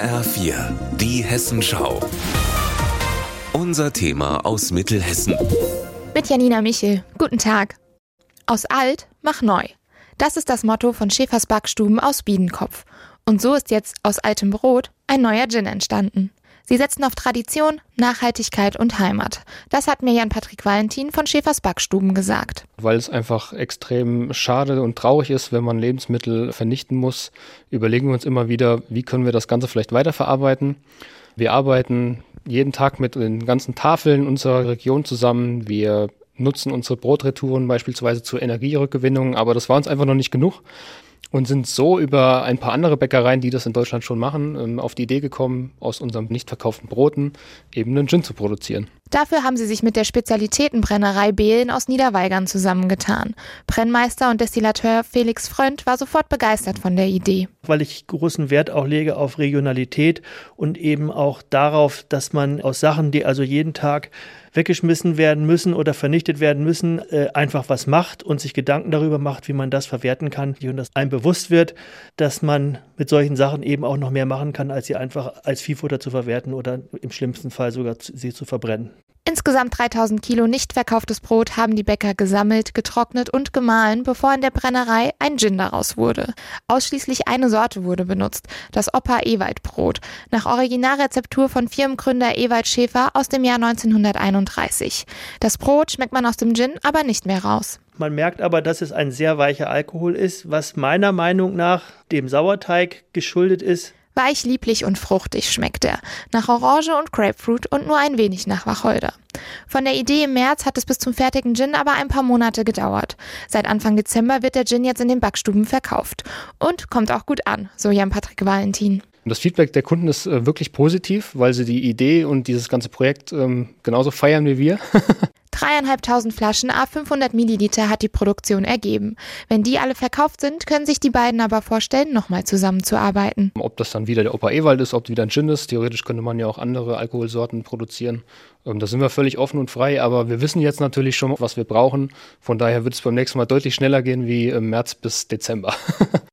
HR4, die Hessenschau. Unser Thema aus Mittelhessen. Mit Janina Michel. Guten Tag. Aus alt, mach neu. Das ist das Motto von Schäfers Backstuben aus Biedenkopf. Und so ist jetzt aus altem Brot ein neuer Gin entstanden. Sie setzen auf Tradition, Nachhaltigkeit und Heimat. Das hat mir Jan-Patrick Valentin von Schäfers Backstuben gesagt. Weil es einfach extrem schade und traurig ist, wenn man Lebensmittel vernichten muss, überlegen wir uns immer wieder, wie können wir das Ganze vielleicht weiterverarbeiten. Wir arbeiten jeden Tag mit den ganzen Tafeln unserer Region zusammen. Wir nutzen unsere Brotretouren beispielsweise zur Energierückgewinnung, aber das war uns einfach noch nicht genug und sind so über ein paar andere Bäckereien, die das in Deutschland schon machen, ähm, auf die Idee gekommen, aus unserem nicht verkauften Broten eben einen Gin zu produzieren. Dafür haben sie sich mit der Spezialitätenbrennerei Behlen aus Niederweigern zusammengetan. Brennmeister und Destillateur Felix Frönd war sofort begeistert von der Idee. Weil ich großen Wert auch lege auf Regionalität und eben auch darauf, dass man aus Sachen, die also jeden Tag weggeschmissen werden müssen oder vernichtet werden müssen, äh, einfach was macht und sich Gedanken darüber macht, wie man das verwerten kann und dass einem bewusst wird, dass man mit solchen Sachen eben auch noch mehr machen kann, als sie einfach als Viehfutter zu verwerten oder im schlimmsten Fall sogar sie zu verbrennen. Insgesamt 3000 Kilo nicht verkauftes Brot haben die Bäcker gesammelt, getrocknet und gemahlen, bevor in der Brennerei ein Gin daraus wurde. Ausschließlich eine Sorte wurde benutzt, das Opa Ewald Brot, nach Originalrezeptur von Firmengründer Ewald Schäfer aus dem Jahr 1931. Das Brot schmeckt man aus dem Gin aber nicht mehr raus. Man merkt aber, dass es ein sehr weicher Alkohol ist, was meiner Meinung nach dem Sauerteig geschuldet ist, Weich, lieblich und fruchtig schmeckt er, nach Orange und Grapefruit und nur ein wenig nach Wacholder. Von der Idee im März hat es bis zum fertigen Gin aber ein paar Monate gedauert. Seit Anfang Dezember wird der Gin jetzt in den Backstuben verkauft. Und kommt auch gut an, so Jan-Patrick Valentin. Das Feedback der Kunden ist äh, wirklich positiv, weil sie die Idee und dieses ganze Projekt ähm, genauso feiern wie wir. Dreieinhalbtausend Flaschen a 500 Milliliter hat die Produktion ergeben. Wenn die alle verkauft sind, können sich die beiden aber vorstellen, nochmal zusammenzuarbeiten. Ob das dann wieder der Opa Ewald ist, ob wieder ein Gin ist, theoretisch könnte man ja auch andere Alkoholsorten produzieren. Ähm, da sind wir völlig offen und frei, aber wir wissen jetzt natürlich schon, was wir brauchen. Von daher wird es beim nächsten Mal deutlich schneller gehen wie im März bis Dezember.